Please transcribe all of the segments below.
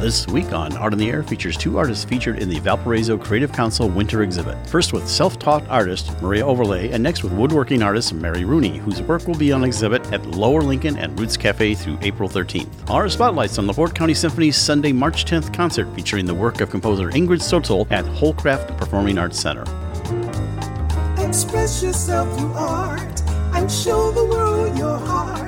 This week on Art on the Air features two artists featured in the Valparaiso Creative Council Winter Exhibit. First with self taught artist Maria Overlay, and next with woodworking artist Mary Rooney, whose work will be on exhibit at Lower Lincoln and Roots Cafe through April 13th. Our spotlights on LaPorte County Symphony's Sunday, March 10th concert featuring the work of composer Ingrid Stoelzel at Holdcraft Performing Arts Center. Express yourself through art and show the world your heart.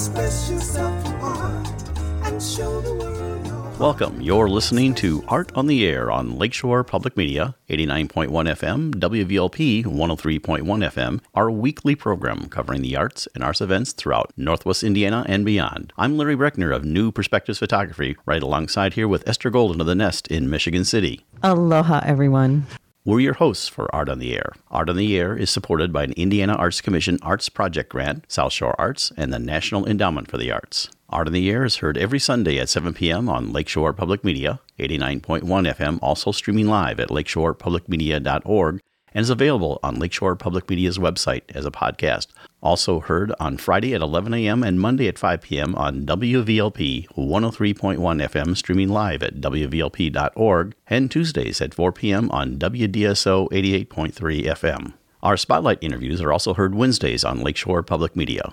Express yourself through art and show the world your. Welcome. You're listening to Art on the Air on Lakeshore Public Media, 89.1 FM, WVLP 103.1 FM, our weekly program covering the arts and arts events throughout Northwest Indiana and beyond. I'm Larry Brechner of New Perspectives Photography, right alongside here with Esther Golden of The Nest in Michigan City. Aloha, everyone. We're your hosts for Art on the Air. Art on the Air is supported by an Indiana Arts Commission Arts Project Grant, South Shore Arts, and the National Endowment for the Arts. Art on the Air is heard every Sunday at 7 p.m. on Lakeshore Public Media, 89.1 FM, also streaming live at lakeshorepublicmedia.org, and is available on Lakeshore Public Media's website as a podcast. Also heard on Friday at 11 a.m. and Monday at 5 p.m. on WVLP 103.1 FM, streaming live at WVLP.org, and Tuesdays at 4 p.m. on WDSO 88.3 FM. Our spotlight interviews are also heard Wednesdays on Lakeshore Public Media.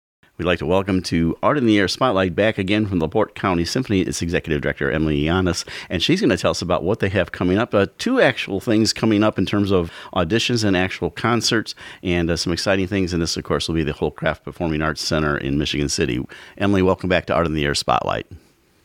We'd like to welcome to Art in the Air Spotlight back again from the LaPorte County Symphony, its executive director, Emily Yanis, and she's going to tell us about what they have coming up. Uh, two actual things coming up in terms of auditions and actual concerts, and uh, some exciting things. And this, of course, will be the Holdcraft Performing Arts Center in Michigan City. Emily, welcome back to Art in the Air Spotlight.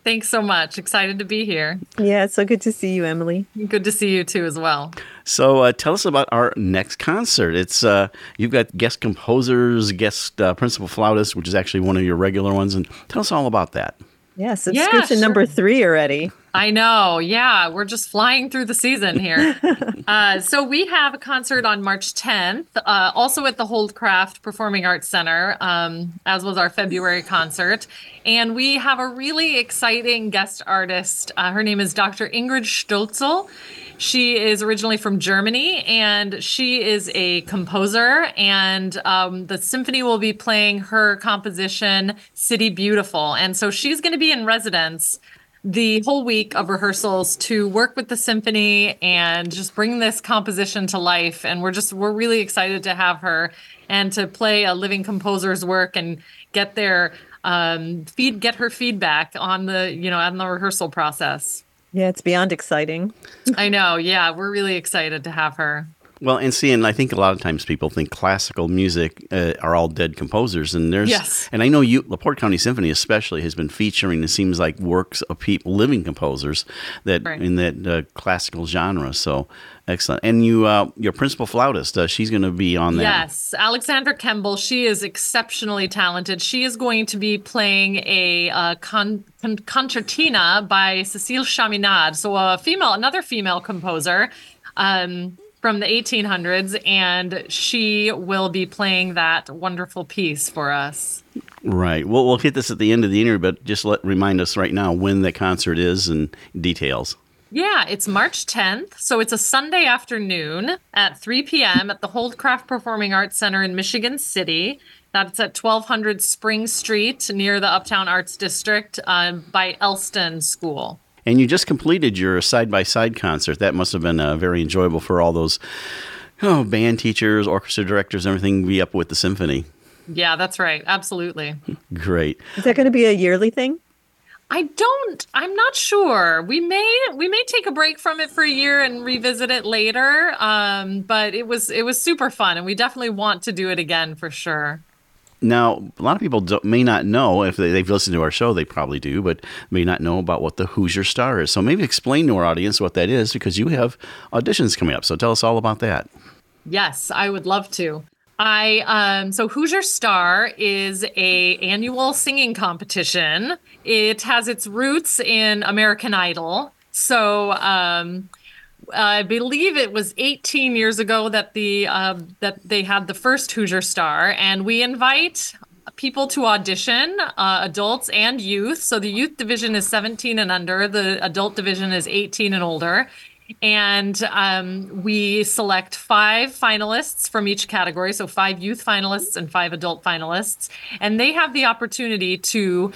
Thanks so much. Excited to be here. Yeah, it's so good to see you, Emily. Good to see you too, as well. So, uh, tell us about our next concert. It's uh, you've got guest composers, guest uh, principal flautist, which is actually one of your regular ones, and tell us all about that. Yeah, subscription sure. number three already. I know. Yeah, we're just flying through the season here. uh, so we have a concert on March 10th, uh, also at the Holdcraft Performing Arts Center, um, as was our February concert. And we have a really exciting guest artist. Uh, her name is Dr. Ingrid Stoelzel. She is originally from Germany and she is a composer. And um, the symphony will be playing her composition, City Beautiful. And so she's going to be in residence the whole week of rehearsals to work with the symphony and just bring this composition to life and we're just we're really excited to have her and to play a living composer's work and get their um, feed get her feedback on the you know on the rehearsal process Yeah, it's beyond exciting. i know yeah we're really excited to have her Well, and see, and I think a lot of times people think classical music uh, are all dead composers, and there's, Yes. and I know you, LaPorte County Symphony especially has been featuring. It seems like works of people, living composers that Right. in that uh, classical genre. So excellent. And you, uh, your principal flautist, uh, she's going to be on that. Yes, Alexandra Kemble. She is exceptionally talented. She is going to be playing a uh, con- con- Concertino by Cecile Chaminade, so a female, another female composer um, from the 1800s, and she will be playing that wonderful piece for us. Right. Well, we'll hit this at the end of the interview, but just let remind us right now when the concert is and details. Yeah, it's March 10th. So it's a Sunday afternoon at 3 p.m. at the Holdcraft Performing Arts Center in Michigan City. That's at 1200 Spring Street near the Uptown Arts District uh, by Elston School. And you just completed your side by side concert. That must have been uh, very enjoyable for all those oh, band teachers, orchestra directors, and everything be up with the symphony. Yeah, that's right. Absolutely. Great. Is that going to be a yearly thing? I don't I'm not sure. We may we may take a break from it for a year and revisit it later. Um, but it was it was super fun and we definitely want to do it again for sure. Now, a lot of people may not know if they, they've listened to our show, they probably do, but may not know about what the Hoosier Star is. So maybe explain to our audience what that is because you have auditions coming up. So tell us all about that. Yes, I would love to. I um so Hoosier Star is a annual singing competition. It has its roots in American Idol. So um I believe it was 18 years ago that the uh, that they had the first Hoosier Star, and we invite people to audition, uh, adults and youth. So the youth division is 17 and under, the adult division is 18 and older. And um, we select five finalists from each category. So, five youth finalists and five adult finalists. And they have the opportunity to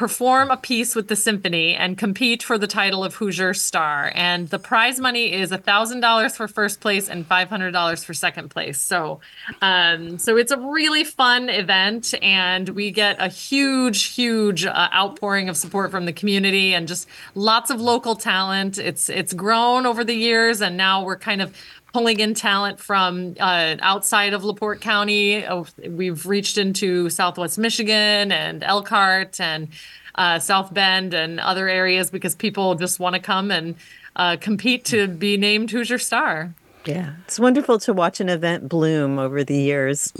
perform a piece with the symphony and compete for the title of Hoosier Star. And the prize money is $1,000 for first place and $500 for second place. So, um, so it's a really fun event, and we get a huge, huge uh, outpouring of support from the community and just lots of local talent. It's it's grown over the years, and now we're kind of pulling in talent from uh, outside of LaPorte County. Oh, we've reached into Southwest Michigan and Elkhart and uh, South Bend and other areas because people just want to come and uh, compete to be named Hoosier Star. Yeah, it's wonderful to watch an event bloom over the years.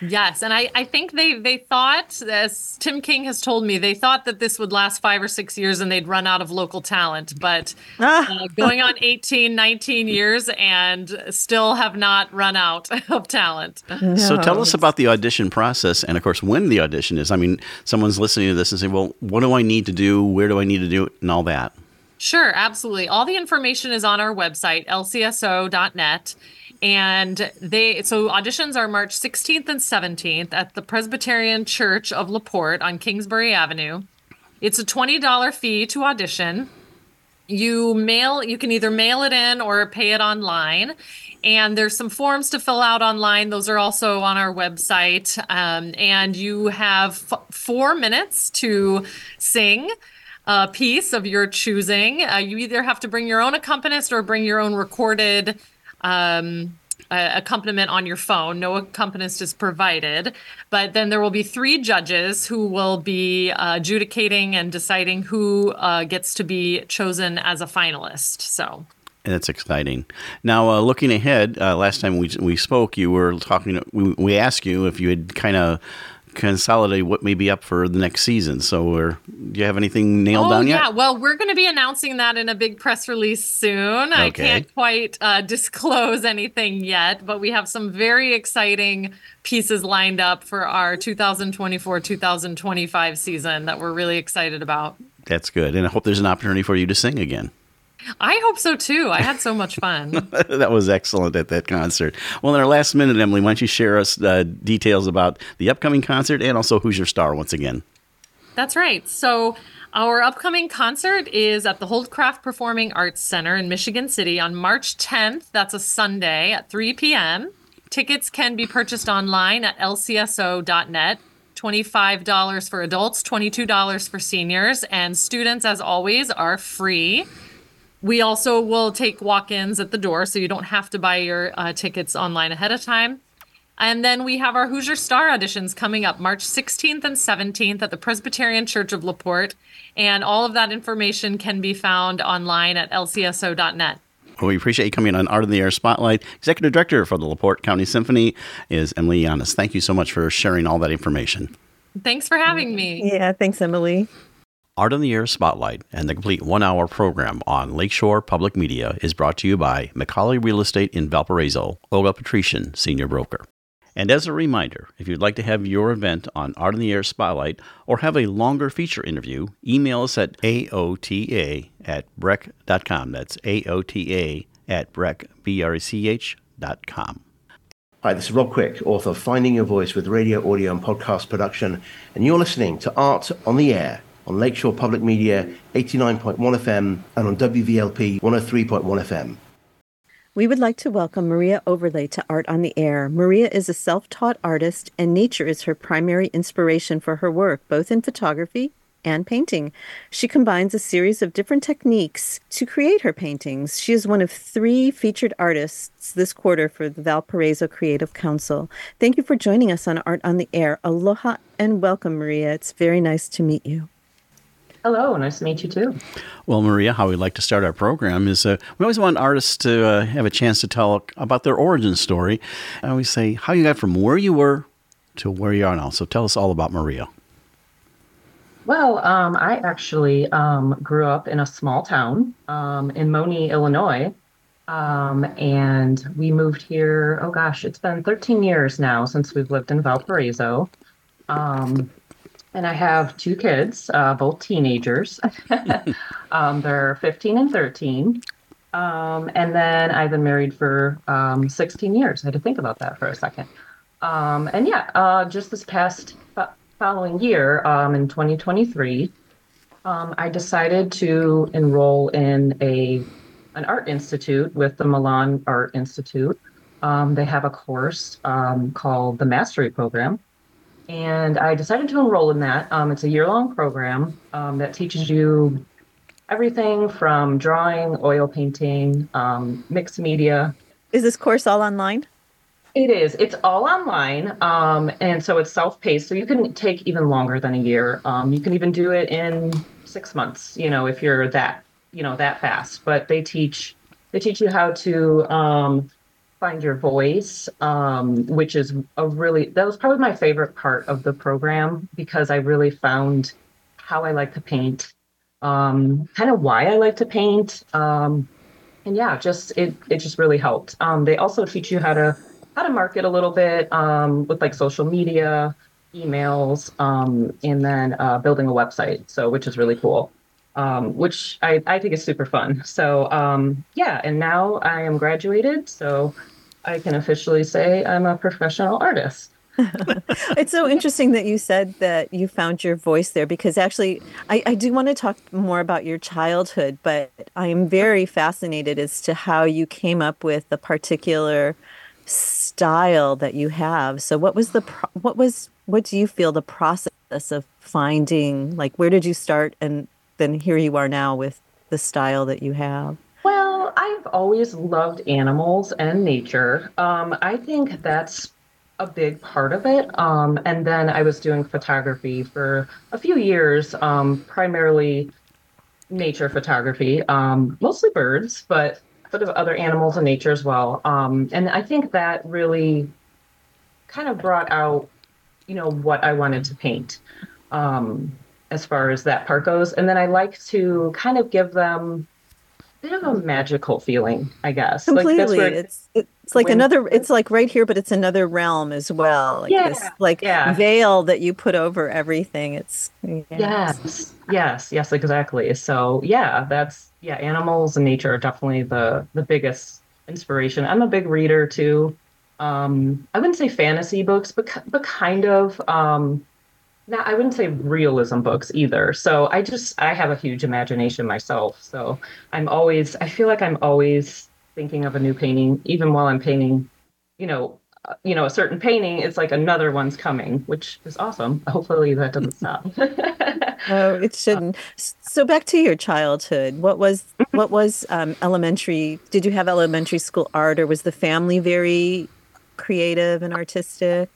Yes, and I, I think they they thought, as Tim King has told me, they thought that this would last five or six years and they'd run out of local talent. But uh, going on 18, 19 years and still have not run out of talent. No. So tell us about the audition process and, of course, when the audition is. I mean, someone's listening to this and saying, well, what do I need to do? Where do I need to do it? And all that. Sure, absolutely. All the information is on our website, lcso.net. And they so auditions are March 16th and 17th at the Presbyterian Church of LaPorte on Kingsbury Avenue. It's a $20 fee to audition. You mail you can either mail it in or pay it online. And there's some forms to fill out online. Those are also on our website. Um, and you have f- four minutes to sing a piece of your choosing. Uh, you either have to bring your own accompanist or bring your own recorded um, uh, accompaniment on your phone. No accompanist is provided. But then there will be three judges who will be uh, adjudicating and deciding who uh, gets to be chosen as a finalist. So. That's exciting. Now, uh, looking ahead, uh, last time we we spoke, you were talking. We, we asked you if you had kind of consolidate what may be up for the next season. So, do you have anything nailed oh, down yet? Yeah, well, we're going to be announcing that in a big press release soon. Okay. I can't quite uh, disclose anything yet, but we have some very exciting pieces lined up for our 2024 2025 season that we're really excited about. That's good. And I hope there's an opportunity for you to sing again. I hope so too. I had so much fun. that was excellent at that concert. Well, in our last minute, Emily, why don't you share us uh, details about the upcoming concert and also Hoosier Star once again? That's right. So, our upcoming concert is at the Holdcraft Performing Arts Center in Michigan City on March 10th. That's a Sunday at 3 p.m. Tickets can be purchased online at lcso.net. $25 for adults, $22 for seniors, and students, as always, are free. We also will take walk ins at the door, so you don't have to buy your uh, tickets online ahead of time. And then we have our Hoosier Star auditions coming up March 16th and 17th at the Presbyterian Church of LaPorte. And all of that information can be found online at lcso.net. Well, we appreciate you coming on Art in the Air Spotlight. Executive Director for the LaPorte County Symphony is Emily Yanis. Thank you so much for sharing all that information. Thanks for having me. Yeah, thanks, Emily. Art on the Air Spotlight and the complete one hour program on Lakeshore Public Media is brought to you by McColly Real Estate in Valparaiso, Olga Patrician, Senior Broker. And as a reminder, if you'd like to have your event on Art on the Air Spotlight or have a longer feature interview, email us at aota at brech.com. That's aota at brech, B-R-E-C-H dot com. Hi, this is Rob Quick, author of Finding Your Voice with radio, audio, and podcast production, and you're listening to Art on the Air on Lakeshore Public Media 89.1 FM and on WVLP 103.1 FM. We would like to welcome Maria Overlay to Art on the Air. Maria is a self taught artist, and nature is her primary inspiration for her work, both in photography, and painting. She combines a series of different techniques to create her paintings. She is one of three featured artists this quarter for the Valparaiso Creative Council. Thank you for joining us on Art on the Air. Aloha and welcome, Maria. It's very nice to meet you. Hello, nice to meet you too. Well, Maria, how we like to start our program is uh, we always want artists to uh, have a chance to tell about their origin story. I always say how you got from where you were to where you are now. So tell us all about Maria. Well, um, I actually um, grew up in a small town um, in Monee, Illinois. Um, and we moved here, oh gosh, it's been 13 years now since we've lived in Valparaiso. Um, and I have two kids, uh, both teenagers. um, they're 15 and 13. Um, and then I've been married for um, 16 years. I had to think about that for a second. Um, and yeah, uh, just this past f- following year, um, in 2023, um, I decided to enroll in a an art institute with the Milan Art Institute. they have a course called the Mastery Program and I decided to enroll in that. Um, it's a year long program um, that teaches you everything from drawing, oil painting, um, mixed media. Is this course all online? It is. It's all online, um, and so it's self paced. So you can take even longer than a year. Um, you can even do it in six months. You know, if you're that you know that fast. But they teach they teach you how to um, find your voice, um, which is a really that was probably my favorite part of the program because I really found how I like to paint, um, kind of why I like to paint, um, and yeah, just it it just really helped. Um, they also teach you how to how to market a little bit um, with like social media, emails, um, and then uh, building a website. So which is really cool. Um, which I, I think is super fun. So um, yeah, and now I am graduated, so I can officially say I'm a professional artist. it's so interesting that you said that you found your voice there because actually I, I do want to talk more about your childhood, but I am very fascinated as to how you came up with the particular style that you have. So what was the pro- what was what do you feel the process of finding like where did you start and then here you are now with the style that you have? Well, I've always loved animals and nature. Um, I think that's a big part of it. Um, and then I was doing photography for a few years, um, primarily nature photography, um, mostly birds, but sort of other animals and nature as well. Um, and I think that really kind of brought out, you know, what I wanted to paint. Um, as far as that part goes. And then I like to kind of give them a bit of a magical feeling, I guess. Completely. Like it's it's like when, another it's like right here, but it's another realm as well. Like yeah, this like yeah. veil that you put over everything. It's yeah. yes. Yes, yes, exactly. So yeah, that's yeah, animals and nature are definitely the the biggest inspiration. I'm a big reader too. Um, I wouldn't say fantasy books, but but kind of. Um, now, I wouldn't say realism books either. So I just I have a huge imagination myself. So I'm always I feel like I'm always thinking of a new painting, even while I'm painting. You know, uh, you know, a certain painting. It's like another one's coming, which is awesome. Hopefully that doesn't stop. no, it shouldn't. So back to your childhood. What was what was um, elementary? Did you have elementary school art, or was the family very creative and artistic?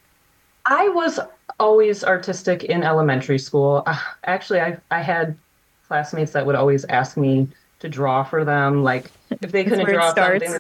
I was always artistic in elementary school. Uh, actually, I I had classmates that would always ask me to draw for them, like if they couldn't draw something.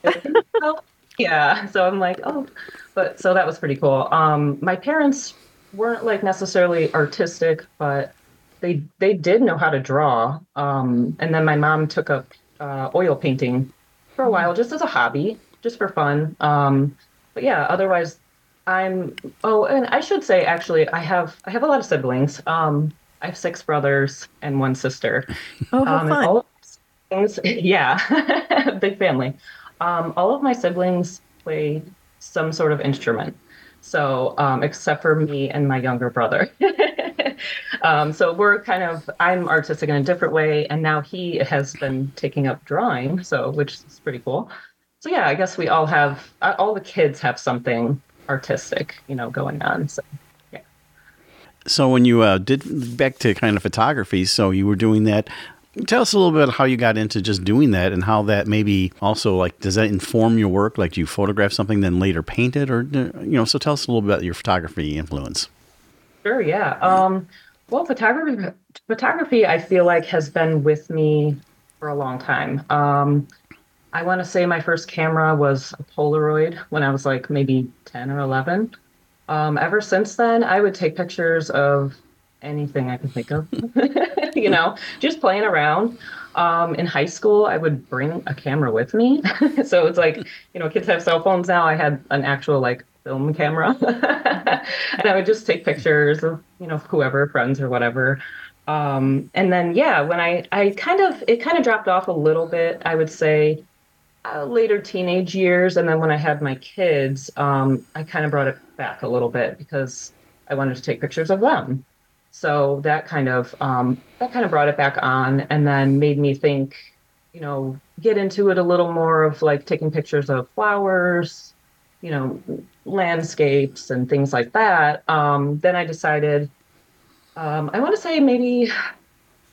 oh, yeah, so I'm like, oh, but so that was pretty cool. Um, my parents weren't like necessarily artistic, but they they did know how to draw. Um, and then my mom took up uh, oil painting for a while, just as a hobby, just for fun. Um, but yeah, otherwise I'm oh, and I should say actually, I have I have a lot of siblings. Um, I have six brothers and one sister. Oh, how um, fun! all siblings, yeah, big family. Um, all of my siblings play some sort of instrument. So, um, except for me and my younger brother. um, so we're kind of I'm artistic in a different way, and now he has been taking up drawing, so which is pretty cool. So yeah, I guess we all have all the kids have something artistic, you know, going on. So, yeah. So when you uh, did back to kind of photography, so you were doing that. Tell us a little bit how you got into just doing that, and how that maybe also like does that inform your work? Like, do you photograph something then later paint it, or you know? So tell us a little bit about your photography influence. Sure. Yeah. Um, well, photography, photography, I feel like has been with me for a long time. Um, I want to say my first camera was a Polaroid when I was like maybe 10 or 11. Um, ever since then, I would take pictures of anything I could think of, you know, just playing around. Um, in high school, I would bring a camera with me. so it's like, you know, kids have cell phones now. I had an actual like film camera and I would just take pictures of, you know, whoever, friends or whatever. Um, and then, yeah, when I, I kind of, it kind of dropped off a little bit, I would say uh, later teenage years. And then when I had my kids, um, I kind of brought it back a little bit because I wanted to take pictures of them. So that kind of, um, that kind of brought it back on and then made me think, you know, get into it a little more of like taking pictures of flowers, you know, landscapes and things like that. Um, then I decided, um, I want to say maybe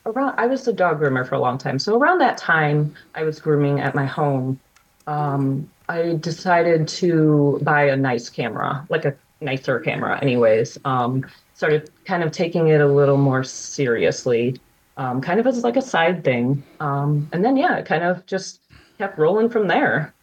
around, I was a dog groomer for a long time. So around that time, I was grooming at my home. Um, I decided to buy a nice camera, like a nicer camera, anyways. Um, started kind of taking it a little more seriously, um, kind of as like a side thing. Um, and then, yeah, it kind of just kept rolling from there.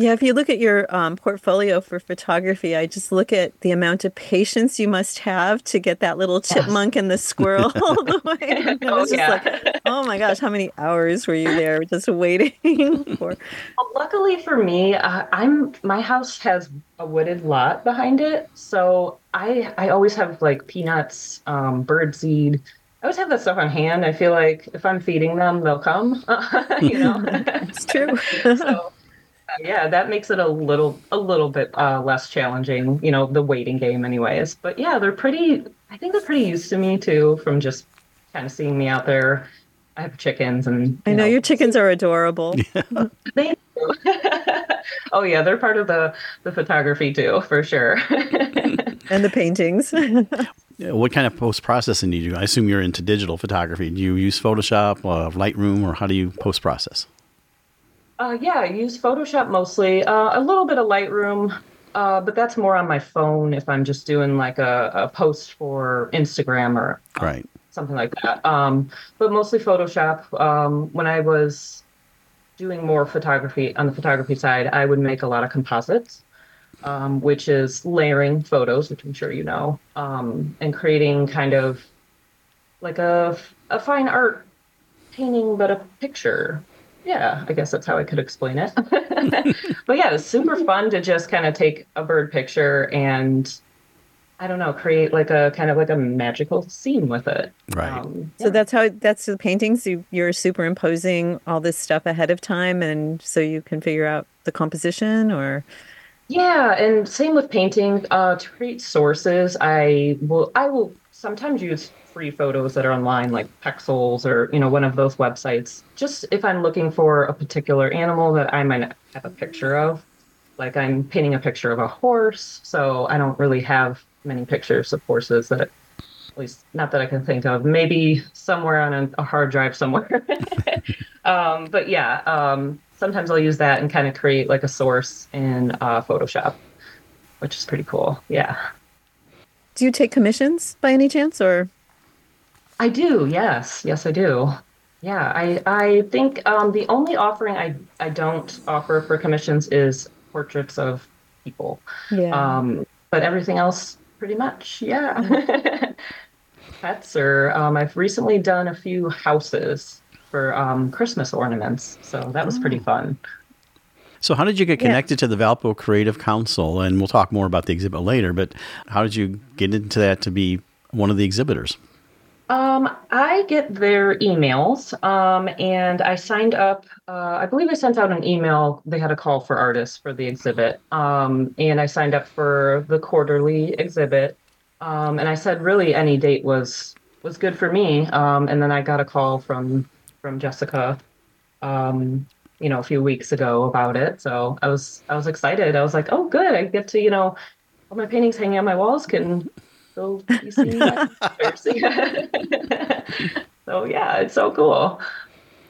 Yeah, if you look at your um, portfolio for photography, I just look at the amount of patience you must have to get that little chipmunk and the squirrel all the way. And oh, yeah. like, oh my gosh, how many hours were you there just waiting for? Well, luckily for me, uh, I'm my house has a wooded lot behind it, so I I always have like peanuts, um, bird seed. I always have that stuff on hand. I feel like if I'm feeding them, they'll come. you know, it's true. so, yeah, that makes it a little a little bit uh, less challenging, you know, the waiting game, anyways. But yeah, they're pretty. I think they're pretty used to me too, from just kind of seeing me out there. I have chickens, and I know, know your chickens are adorable. Thank you. oh yeah, they're part of the the photography too, for sure. and the paintings. what kind of post processing do you do? I assume you're into digital photography. Do you use Photoshop, uh, Lightroom, or how do you post process? Uh, yeah, I use Photoshop mostly. Uh, a little bit of Lightroom, uh, but that's more on my phone if I'm just doing like a, a post for Instagram or right. something like that. Um, but mostly Photoshop. Um, when I was doing more photography on the photography side, I would make a lot of composites, um, which is layering photos, which I'm sure you know, um, and creating kind of like a, a fine art painting, but a picture yeah, I guess that's how I could explain it. but yeah, it's super fun to just kind of take a bird picture and I don't know, create like a kind of like a magical scene with it. Right. Um, yeah. So that's how that's the paintings. You, you're superimposing all this stuff ahead of time, and so you can figure out the composition, or. Yeah, and same with painting. Uh, to create sources, I will I will sometimes use free photos that are online, like Pexels or you know one of those websites. Just if I'm looking for a particular animal that I might have a picture of, like I'm painting a picture of a horse, so I don't really have many pictures of horses that, at least not that I can think of. Maybe somewhere on a, a hard drive somewhere. um, but yeah, um, sometimes I'll use that and kind of create like a source in uh, Photoshop, which is pretty cool. Yeah. Do you take commissions by any chance, or I do. Yes. Yes, I do. Yeah. I, I think um, the only offering I, I don't offer for commissions is portraits of people. Yeah. Um, but everything else, pretty much. Yeah. Pets or um, I've recently done a few houses for um, Christmas ornaments. So that was pretty oh. fun. So, how did you get connected yeah. to the Valpo Creative Council? And we'll talk more about the exhibit later, but how did you get into that to be one of the exhibitors? Um, I get their emails, um, and I signed up. Uh, I believe I sent out an email. They had a call for artists for the exhibit, um, and I signed up for the quarterly exhibit. Um, and I said, really, any date was was good for me. Um, and then I got a call from from Jessica, um, you know, a few weeks ago about it. So I was I was excited. I was like, oh, good, I get to you know, all my paintings hanging on my walls can go be seeing my so yeah, it's so cool.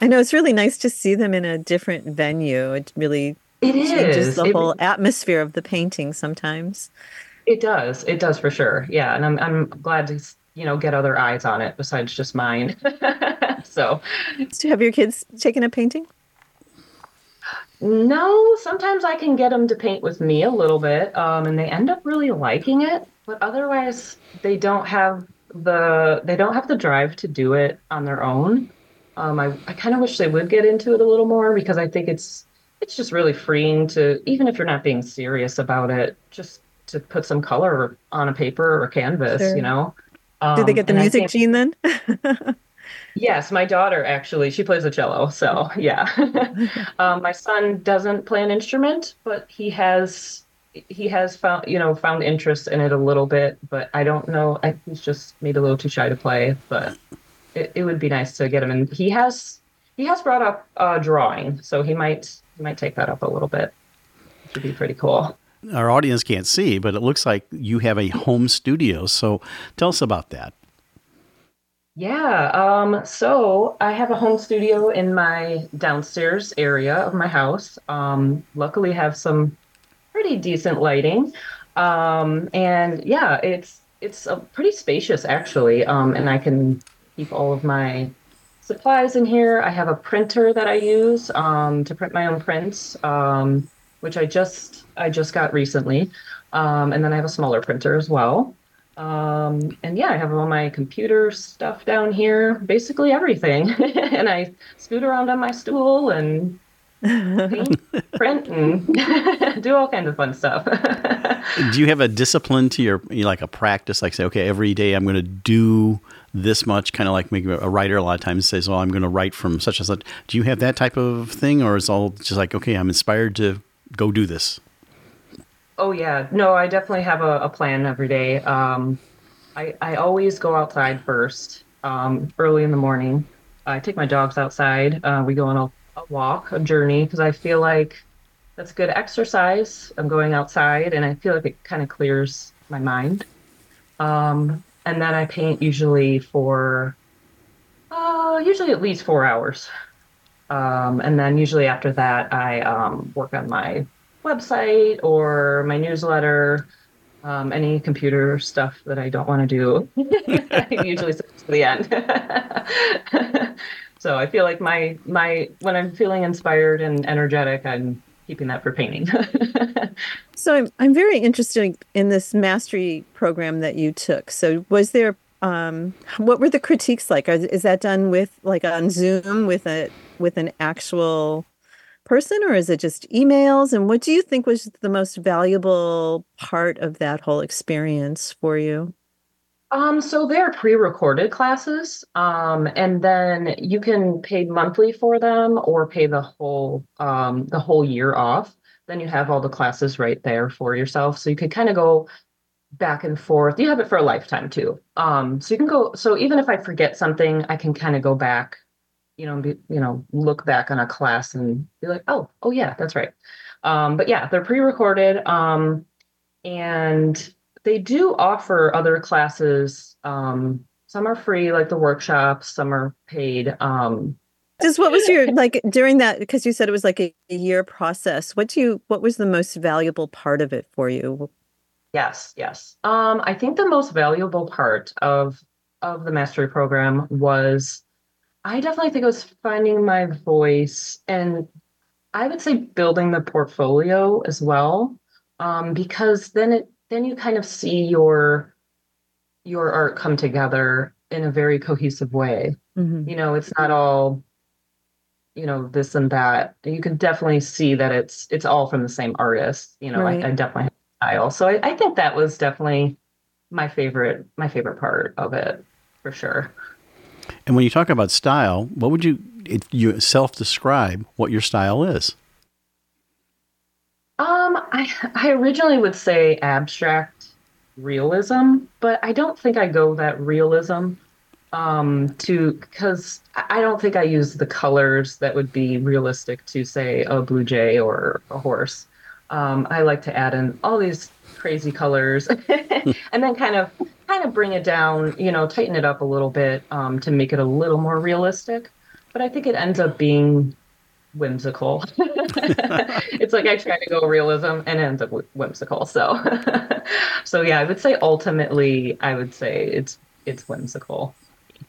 I know it's really nice to see them in a different venue. It really It changes is. the It- whole atmosphere of the painting sometimes. It does. It does for sure. Yeah, and I'm I'm glad to you know get other eyes on it besides just mine. so So have your kids taken up painting? No, sometimes I can get them to paint with me a little bit, um, and they end up really liking it. But otherwise, they don't have the they don't have the drive to do it on their own. Um, I I kind of wish they would get into it a little more because I think it's it's just really freeing to even if you're not being serious about it, just to put some color on a paper or canvas, Sure. you know. Did they Um, get the music think- gene then? Yes, my daughter actually, she plays the cello. So, yeah. um, my son doesn't play an instrument, but he has he has found, you know, found interest in it a little bit, but I don't know. I, he's just maybe a little too shy to play, but it, it would be nice to get him and he has he has brought up uh, drawing, so he might he might take that up a little bit. Which would be pretty cool. Our audience can't see, but it looks like you have a home studio. So tell us about that. Yeah, um, so I have a home studio in my downstairs area of my house. Um, luckily have some pretty decent lighting. Um, and yeah, it's it's a pretty spacious actually. Um, and I can keep all of my supplies in here. I have a printer that I use um, to print my own prints, um, which I just I just got recently. Um, and then I have a smaller printer as well. Um, and yeah, I have all my computer stuff down here, basically everything. and I scoot around on my stool and paint, print, and do all kinds of fun stuff. Do you have a discipline to your, you know, like a practice, like say, okay, every day I'm going to do this much, kind of like maybe a writer a lot of times says, well, I'm going to write from such and such. Do you have that type of thing, or is all just like, okay, I'm inspired to go do this? Oh yeah, no, I definitely have a, a plan every day. Um, I I always go outside first, um, early in the morning. I take my dogs outside. Uh, we go on a, a walk, a journey, because I feel like that's good exercise. I'm going outside, and I feel like it kind of clears my mind. Um, and then I paint usually for, uh, usually at least four hours. Um, and then usually after that, I um, work on my website or my newsletter, um, any computer stuff that I don't want to do. I usually to the end. so I feel like my my when I'm feeling inspired and energetic, I'm keeping that for painting. So I'm I'm very interested in this mastery program that you took. So was there um what were the critiques like? Is that done with like on Zoom with a with an actual person or is it just emails and what do you think was the most valuable part of that whole experience for you? Um, so they're pre-recorded classes, um, and then you can pay monthly for them or pay the whole um, the whole year off. Then you have all the classes right there for yourself, so you could kind of go back and forth. You have it for a lifetime too. Um, so you can go. So even if I forget something, I can kind of go back, you know, be, you know, look back on a class and be like, oh, oh yeah, that's right. Um, but yeah, they're pre-recorded, um, and they do offer other classes. Um, some are free, like the workshops. Some are paid. Um, Just what was your like during that because you said it was like a, a year process. What do you what was the most valuable part of it for you? yes, yes. Um, I think the most valuable part of of the mastery program was, I definitely think it was finding my voice, and I would say building the portfolio as well, um, because then it then you kind of see your your art come together in a very cohesive way. Mhm. you know it's not all you know this and that you can definitely see that it's it's all from the same artist you know Right. I, I definitely have style so I, I think that was definitely my favorite my favorite part of it for sure And when you talk about style, what would you, you self describe what your style is? um i i originally would say abstract realism but i don't think i go that realism um to because I don't think i use the colors that would be realistic to say a blue jay or a horse um i like to add in all these crazy colors and then kind of kind of bring it down, you know, tighten it up a little bit um, to make it a little more realistic. But I think it ends up being whimsical. it's like I try to go realism and it ends up whimsical. So, so yeah, I would say ultimately, I would say it's it's whimsical.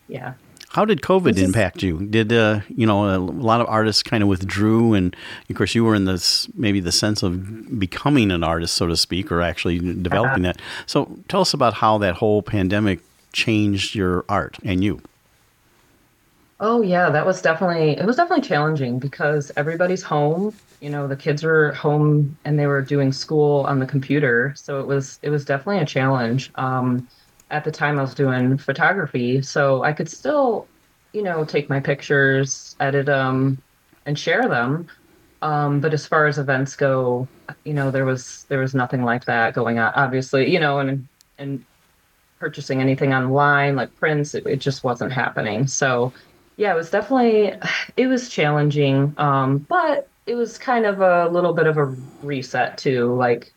Yeah. How did COVID impact you? Did uh, you know a lot of artists kind of withdrew, and of course you were in this maybe the sense of becoming an artist, so to speak, or actually developing uh-huh. that. So tell us about how that whole pandemic changed your art and you. Oh yeah, that was definitely it was definitely challenging because everybody's home. You know, the kids were home and they were doing school on the computer, so it was it was definitely a challenge. Um, at the time I was doing photography, so I could still, you know, take my pictures, edit them, and share them. Um, but as far as events go, you know, there was there was nothing like that going on. Obviously, you know, and and purchasing anything online like prints, it, it just wasn't happening. So yeah, it was definitely it was challenging, um, but it was kind of a little bit of a reset too. Like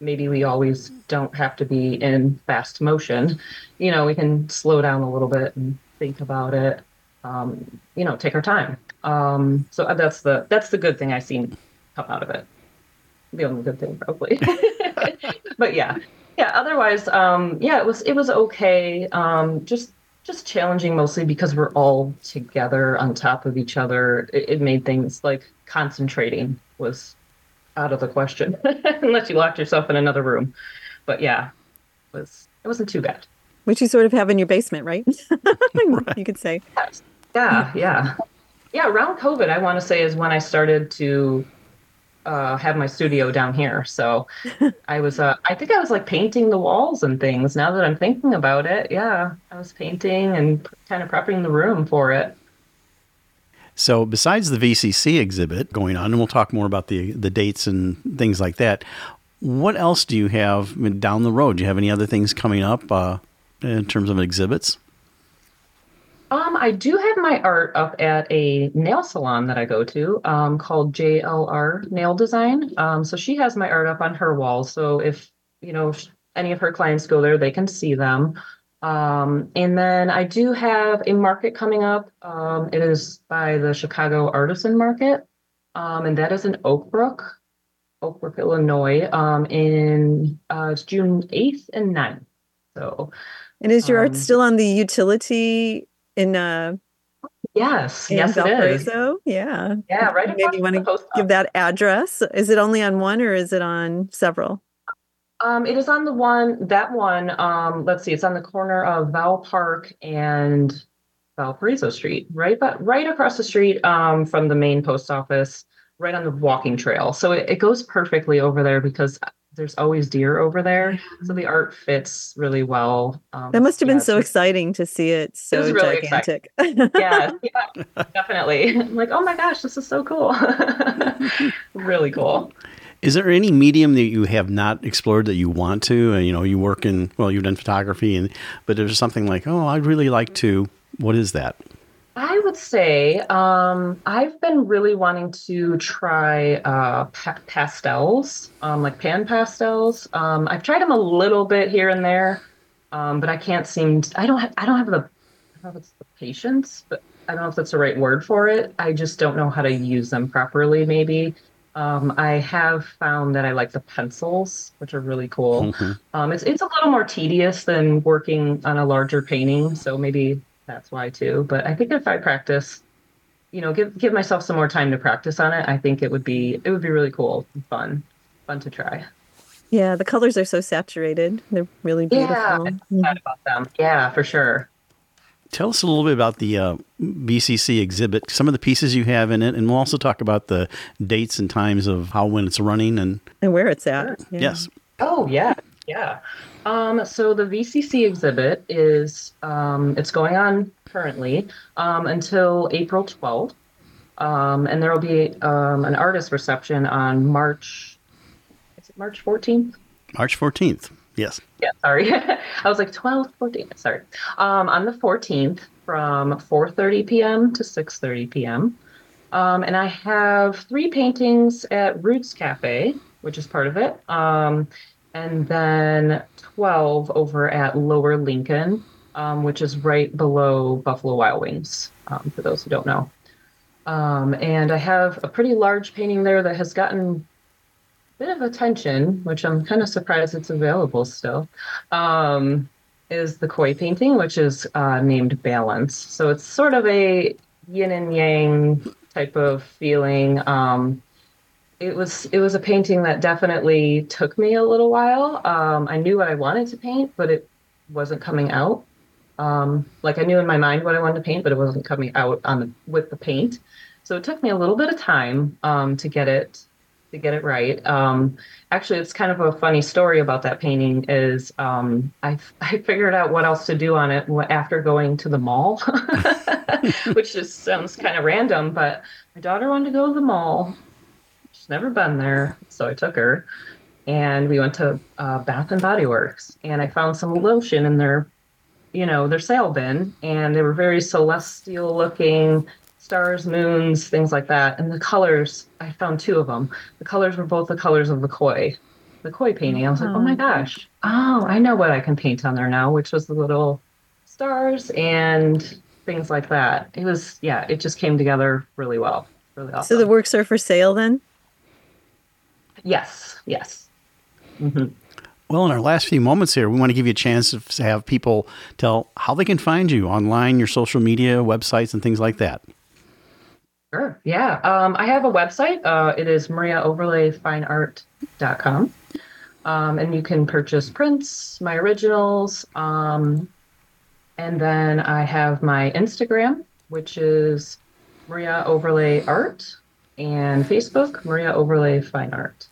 maybe we always don't have to be in fast motion. You know, we can slow down a little bit and think about it. Um, you know, take our time. Um, so that's the that's the good thing I seen come out of it. The only good thing, probably. but yeah, yeah. Otherwise, um, yeah, it was it was okay. Um, just just challenging mostly because we're all together on top of each other. It, it made things like concentrating was out of the question unless you locked yourself in another room. But yeah, it was it wasn't too bad. Which you sort of have in your basement, right? right. You could say. Yes. Yeah, yeah, yeah. Around COVID, I want to say is when I started to uh, have my studio down here. So I was, uh, I think I was like painting the walls and things. Now that I'm thinking about it, yeah, I was painting and kind of prepping the room for it. So, besides the VCC exhibit going on, and we'll talk more about the the dates and things like that. What else do you have down the road? Do you have any other things coming up uh, in terms of exhibits? Um, I do have my art up at a nail salon that I go to um, called JLR Nail Design. Um, so she has my art up on her wall. So if you know any of her clients go there, they can see them. Um, and then I do have a market coming up. Um, it is by the Chicago Artisan Market, um, and that is in Oak Brook, Oak Brook, Illinois, um, in uh, June 8th and 9th. So, and is your art um, still on the utility in uh, Yes, in yes, Valparaiso? it is. Yeah. Yeah, right. Maybe you want to give that address. Is it only on one or is it on several? Um, it is on the one that one. Um, let's see, it's on the corner of Vale Park and Valparaiso Street, right? But right across the street um, from the main post office, right on the walking trail. So it, it goes perfectly over there because there's always deer over there. So the art fits really well. Um, that must have been so exciting to see it so it really gigantic. yeah, yeah, definitely. I'm like, oh my gosh, this is so cool. really cool. Is there any medium that you have not explored that you want to? Uh, you know, you work in well, you've done photography, and but there's something like, oh, I'd really like to. What is that? I would say um, I've been really wanting to try uh, pa- pastels, um, like pan pastels. Um, I've tried them a little bit here and there, um, but I can't seem. To, I don't. Have, I don't have the. I don't know if it's the patience, but I don't know if that's the right word for it. I just don't know how to use them properly. Maybe um, I have found that I like the pencils, which are really cool. Mm-hmm. Um, it's it's a little more tedious than working on a larger painting, so maybe that's why too. But I think if I practice, you know, give give myself some more time to practice on it, I think it would be it would be really cool, and fun, fun to try. Yeah, the colors are so saturated; they're really beautiful. Yeah, mm-hmm. about them. Yeah, for sure. Tell us a little bit about the uh, VCC exhibit, some of the pieces you have in it, and we'll also talk about the dates and times of how when it's running and and where it's at. Yeah. Yes. Oh yeah, yeah. Um, so the VCC exhibit is um, it's going on currently um, until April twelfth, um, and there will be um, an artist reception on March. Is it March fourteenth? March fourteenth. Yes. Yeah, sorry. I was like 12, 14. Sorry. Um, on the 14th from 4.30 p.m. to 6.30 p.m. Um, and I have three paintings at Roots Cafe, which is part of it. Um, and then 12 over at Lower Lincoln, um, which is right below Buffalo Wild Wings, um, for those who don't know. Um, and I have a pretty large painting there that has gotten bit of attention, which I'm kind of surprised it's available still. Um, is the koi painting, which is uh, named Balance. So it's sort of a yin and yang type of feeling. Um, it was it was a painting that definitely took me a little while. Um, I knew what I wanted to paint, but it wasn't coming out. Um, like I knew in my mind what I wanted to paint, but it wasn't coming out on the, with the paint. So it took me a little bit of time um, to get it to get it right. Um, actually, it's kind of a funny story about that painting. Is um, I I figured out what else to do on it after going to the mall, which just sounds kind of random. But my daughter wanted to go to the mall. She's never been there, so I took her, and we went to uh, Bath and Body Works, and I found some lotion in their, you know, their sale bin, and they were very celestial looking stars, moons, things like that. And the colors, I found two of them. The colors were both the colors of the koi, the koi painting. I was like, oh my gosh, oh, I know what I can paint on there now, which was the little stars and things like that. It was, yeah, it just came together really well. Really awesome. So the works are for sale then? Yes, yes. Mm-hmm. Well, in our last few moments here, we want to give you a chance to have people tell how they can find you online, your social media, websites, and things like that. Sure. Yeah. Um, I have a website. Uh, it is mariaoverlayfineart.com. Um, and you can purchase prints, my originals. Um, and then I have my Instagram, which is Maria Overlay Art, and Facebook, Maria Overlay Fine Art.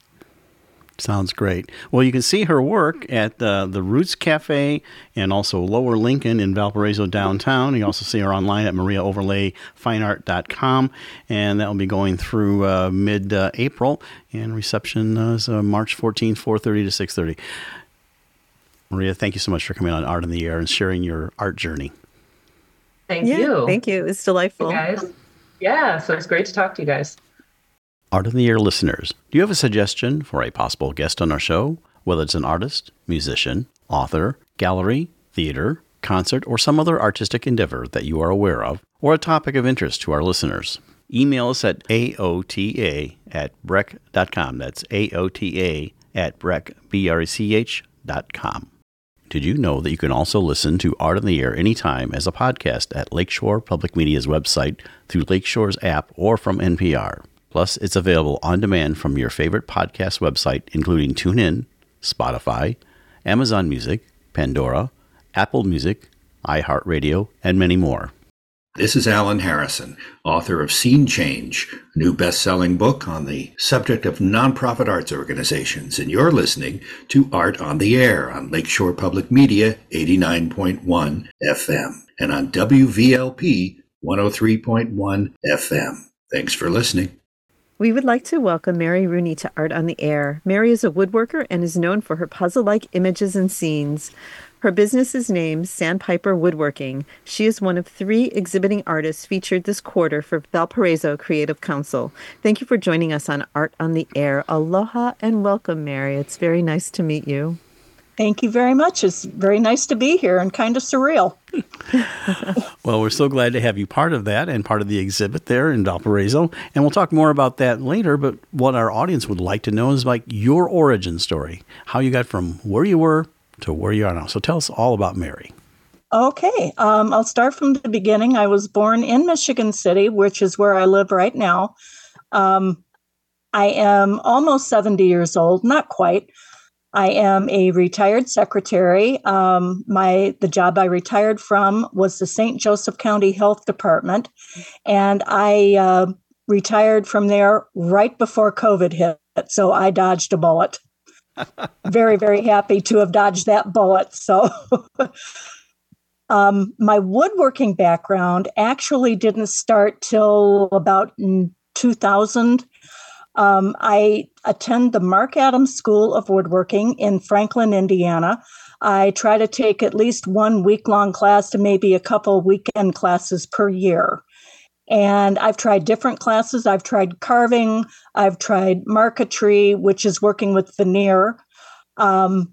Sounds great. Well, you can see her work at the, the Roots Cafe and also Lower Lincoln in Valparaiso downtown. You also see her online at mariaoverlayfineart.com, and that will be going through uh, mid uh, April. And reception is uh, March 14th, 4:30 to 6:30. Maria, thank you so much for coming on Art on the Air and sharing your art journey. Thank yeah, you. Thank you. It's delightful. Hey guys. Yeah, so it's great to talk to you guys. Art on the Air listeners, do you have a suggestion for a possible guest on our show? Whether it's an artist, musician, author, gallery, theater, concert, or some other artistic endeavor that you are aware of, or a topic of interest to our listeners. Email us at aota at brech.com. That's aota at brech, B-R-E-C-H dot com. Did you know that you can also listen to Art on the Air anytime as a podcast at Lakeshore Public Media's website through Lakeshore's app or from NPR? Plus, it's available on demand from your favorite podcast website, including TuneIn, Spotify, Amazon Music, Pandora, Apple Music, iHeartRadio, and many more. This is Alan Harrison, author of Scene Change, a new best selling book on the subject of nonprofit arts organizations. And you're listening to Art on the Air on Lakeshore Public Media 89.1 FM and on WVLP 103.1 FM. Thanks for listening. We would like to welcome Mary Rooney to Art on the Air. Mary is a woodworker and is known for her puzzle like images and scenes. Her business is named Sandpiper Woodworking. She is one of three exhibiting artists featured this quarter for Valparaiso Creative Council. Thank you for joining us on Art on the Air. Aloha and welcome, Mary. It's very nice to meet you. Thank you very much. It's very nice to be here and kind of surreal. well, we're so glad to have you part of that and part of the exhibit there in Valparaiso. And we'll talk more about that later. But what our audience would like to know is like your origin story, how you got from where you were to where you are now. So tell us all about Mary. Okay, um, I'll start from the beginning. I was born in Michigan City, which is where I live right now. Um, I am almost 70 years old, not quite. I am a retired secretary. Um, my the job I retired from was the St. Joseph County Health Department, and I uh, retired from there right before COVID hit. So I dodged a bullet. very very happy to have dodged that bullet. So. um, my woodworking background actually didn't start till about 2000 um, I attend the Marc Adams School of Woodworking in Franklin, Indiana. I try to take at least one week long class to maybe a couple weekend classes per year. And I've tried different classes. I've tried carving, I've tried marquetry, which is working with veneer. Um,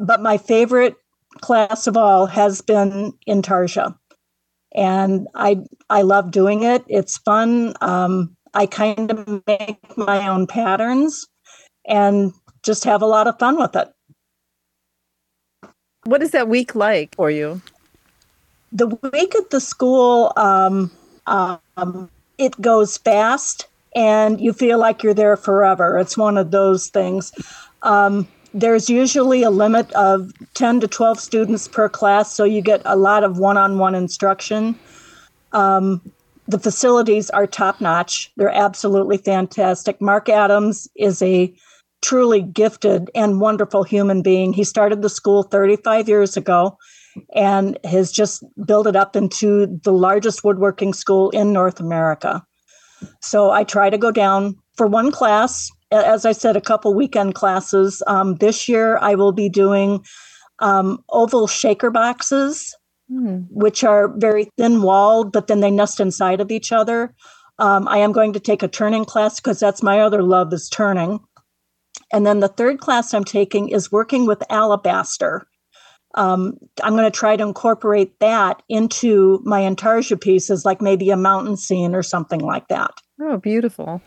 but my favorite class of all has been Intarsia. And I I love doing it. It's fun. Um, I kind of make my own patterns and just have a lot of fun with it. What is that week like for you? The week at the school, um, um, it goes fast and you feel like you're there forever. It's one of those things. Um, there's usually a limit of 10 to 12 students per class, so you get a lot of one on one instruction. Um, the facilities are top notch, they're absolutely fantastic. Marc Adams is a truly gifted and wonderful human being. He started the school 35 years ago and has just built it up into the largest woodworking school in North America. So I try to go down for one class. As I said, a couple weekend classes. Um, this year I will be doing um, oval shaker boxes, mm. which are very thin walled, but then they nest inside of each other. Um, I am going to take a turning class because that's my other love is turning. And then the third class I'm taking is working with alabaster. Um, I'm going to try to incorporate that into my intarsia pieces, like maybe a mountain scene or something like that. Oh, beautiful.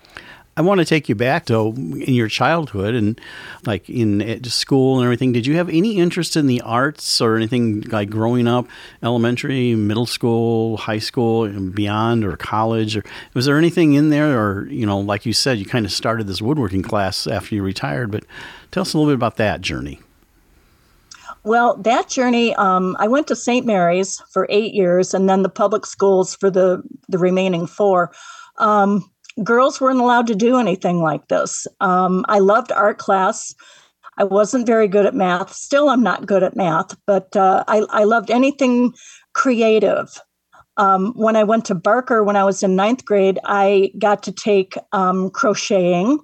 I want to take you back to in your childhood and like in school and everything. Did you have any interest in the arts or anything like growing up, elementary, middle school, high school, and beyond, or college? Or was there anything in there, or you know, like you said, you kind of started this woodworking class after you retired? But tell us a little bit about that journey. Well, that journey, um, I went to St. Mary's for eight years, and then the public schools for the the remaining four. Um, girls weren't allowed to do anything like this. Um, I loved art class. I wasn't very good at math. Still, I'm not good at math, but uh, I, I, loved anything creative. Um, when I went to Barker when I was in ninth grade, I got to take um, crocheting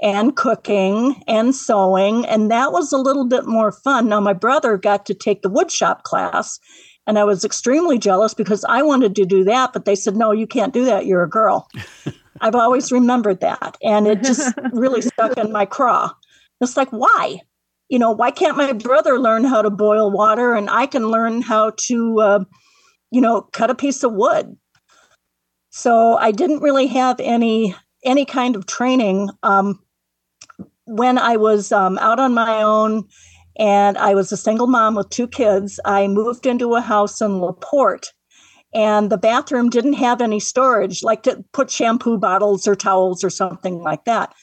and cooking and sewing, and that was a little bit more fun. Now, my brother got to take the woodshop class, and I was extremely jealous because I wanted to do that, but they said, no, you can't do that. You're a girl. I've always remembered that. And it just really stuck in my craw. It's like, why? You know, why can't my brother learn how to boil water and I can learn how to, uh, you know, cut a piece of wood? So I didn't really have any any kind of training. Um, when I was um, out on my own and I was a single mom with two kids, I moved into a house in LaPorte and the bathroom didn't have any storage, like to put shampoo bottles or towels or something like that.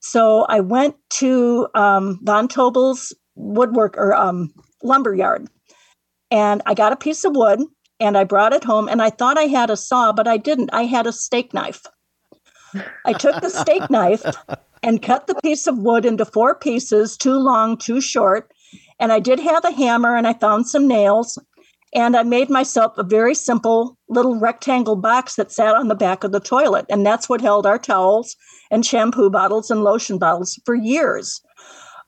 So I went to um, Von Tobel's woodwork or um, lumber yard, and I got a piece of wood and I brought it home. And I thought I had a saw, but I didn't. I had a steak knife. I took the steak knife and cut the piece of wood into four pieces, too long, too short. And I did have a hammer and I found some nails and I made myself a very simple little rectangle box that sat on the back of the toilet. And that's what held our towels and shampoo bottles and lotion bottles for years.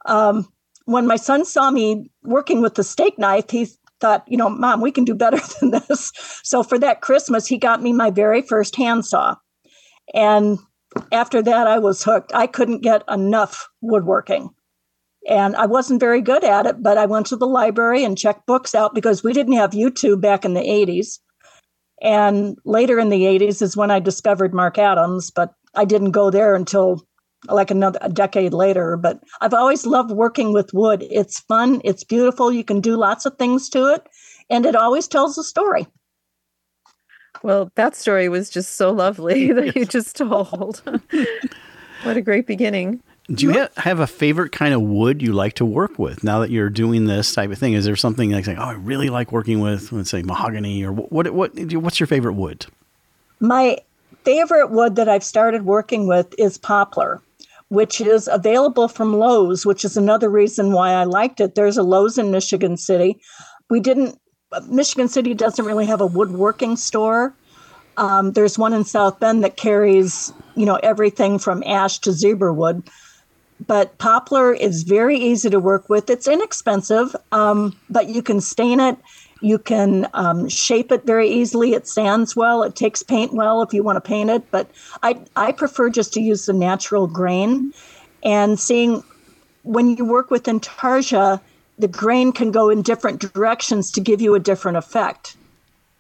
Um, when my son saw me working with the steak knife, he thought, you know, mom, we can do better than this. So for that Christmas, he got me my very first handsaw. And after that, I was hooked. I couldn't get enough woodworking. And I wasn't very good at it, but I went to the library and checked books out because we didn't have YouTube back in the 80s. And later in the 80s is when I discovered Marc Adams, but I didn't go there until like another a decade later. But I've always loved working with wood. It's fun, it's beautiful, you can do lots of things to it, and it always tells a story. Well, that story was just so lovely that you just told. what a great beginning. Do you have, have a favorite kind of wood you like to work with now that you're doing this type of thing? Is there something like saying, "Oh, I really like working with, let's say, mahogany," or what? What? What's your favorite wood? My favorite wood that I've started working with is poplar, which is available from Lowe's, which is another reason why I liked it. There's a Lowe's in Michigan City. We didn't. Michigan City doesn't really have a woodworking store. Um, there's one in South Bend that carries, you know, everything from ash to zebra wood but poplar is very easy to work with. It's inexpensive, um, but you can stain it. You can um, shape it very easily. It sands well. It takes paint well if you want to paint it. But I, I prefer just to use the natural grain and seeing when you work with intarsia, the grain can go in different directions to give you a different effect.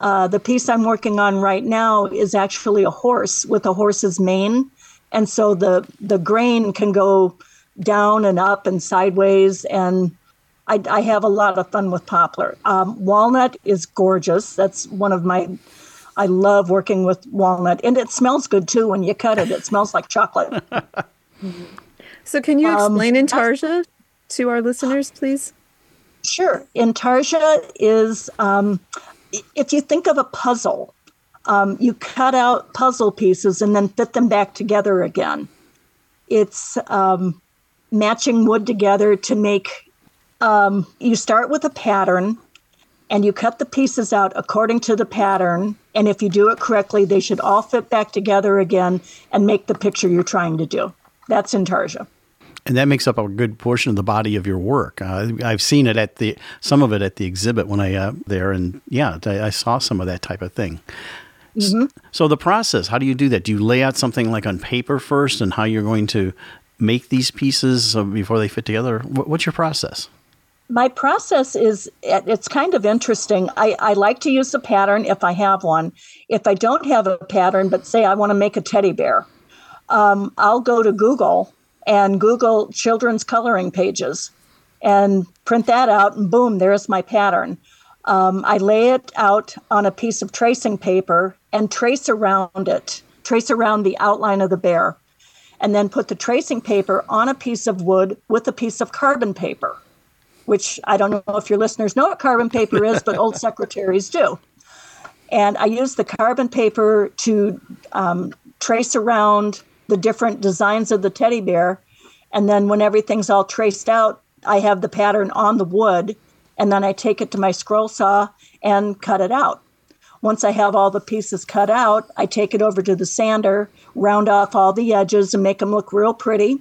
Uh, the piece I'm working on right now is actually a horse with a horse's mane, and so the the grain can go down and up and sideways, and I, I have a lot of fun with poplar. Um, walnut is gorgeous. That's one of my. I love working with walnut, and it smells good too when you cut it. It smells like chocolate. So, can you Um, explain intarsia to our listeners, please? Sure. Intarsia is, um, if you think of a puzzle, um, you cut out puzzle pieces and then fit them back together again. It's um, matching wood together to make, um, you start with a pattern and you cut the pieces out according to the pattern. And if you do it correctly, they should all fit back together again and make the picture you're trying to do. That's intarsia. And that makes up a good portion of the body of your work. Uh, I've seen it at the some of it at the exhibit when I uh, there, and yeah, I, I saw some of that type of thing. S- So the process, how do you do that? Do you lay out something like on paper first, and how you're going to make these pieces uh, before they fit together? What's your process? my process is it's kind of interesting I, I like to use a pattern if i have one if i don't have a pattern but say i want to make a teddy bear um, i'll go to google and google children's coloring pages and print that out and boom there's my pattern um, i lay it out on a piece of tracing paper and trace around it trace around the outline of the bear and then put the tracing paper on a piece of wood with a piece of carbon paper which I don't know if your listeners know what carbon paper is, but old secretaries do. And I use the carbon paper to um, trace around the different designs of the teddy bear. And then when everything's all traced out, I have the pattern on the wood. And then I take it to my scroll saw and cut it out. Once I have all the pieces cut out, I take it over to the sander, round off all the edges, and make them look real pretty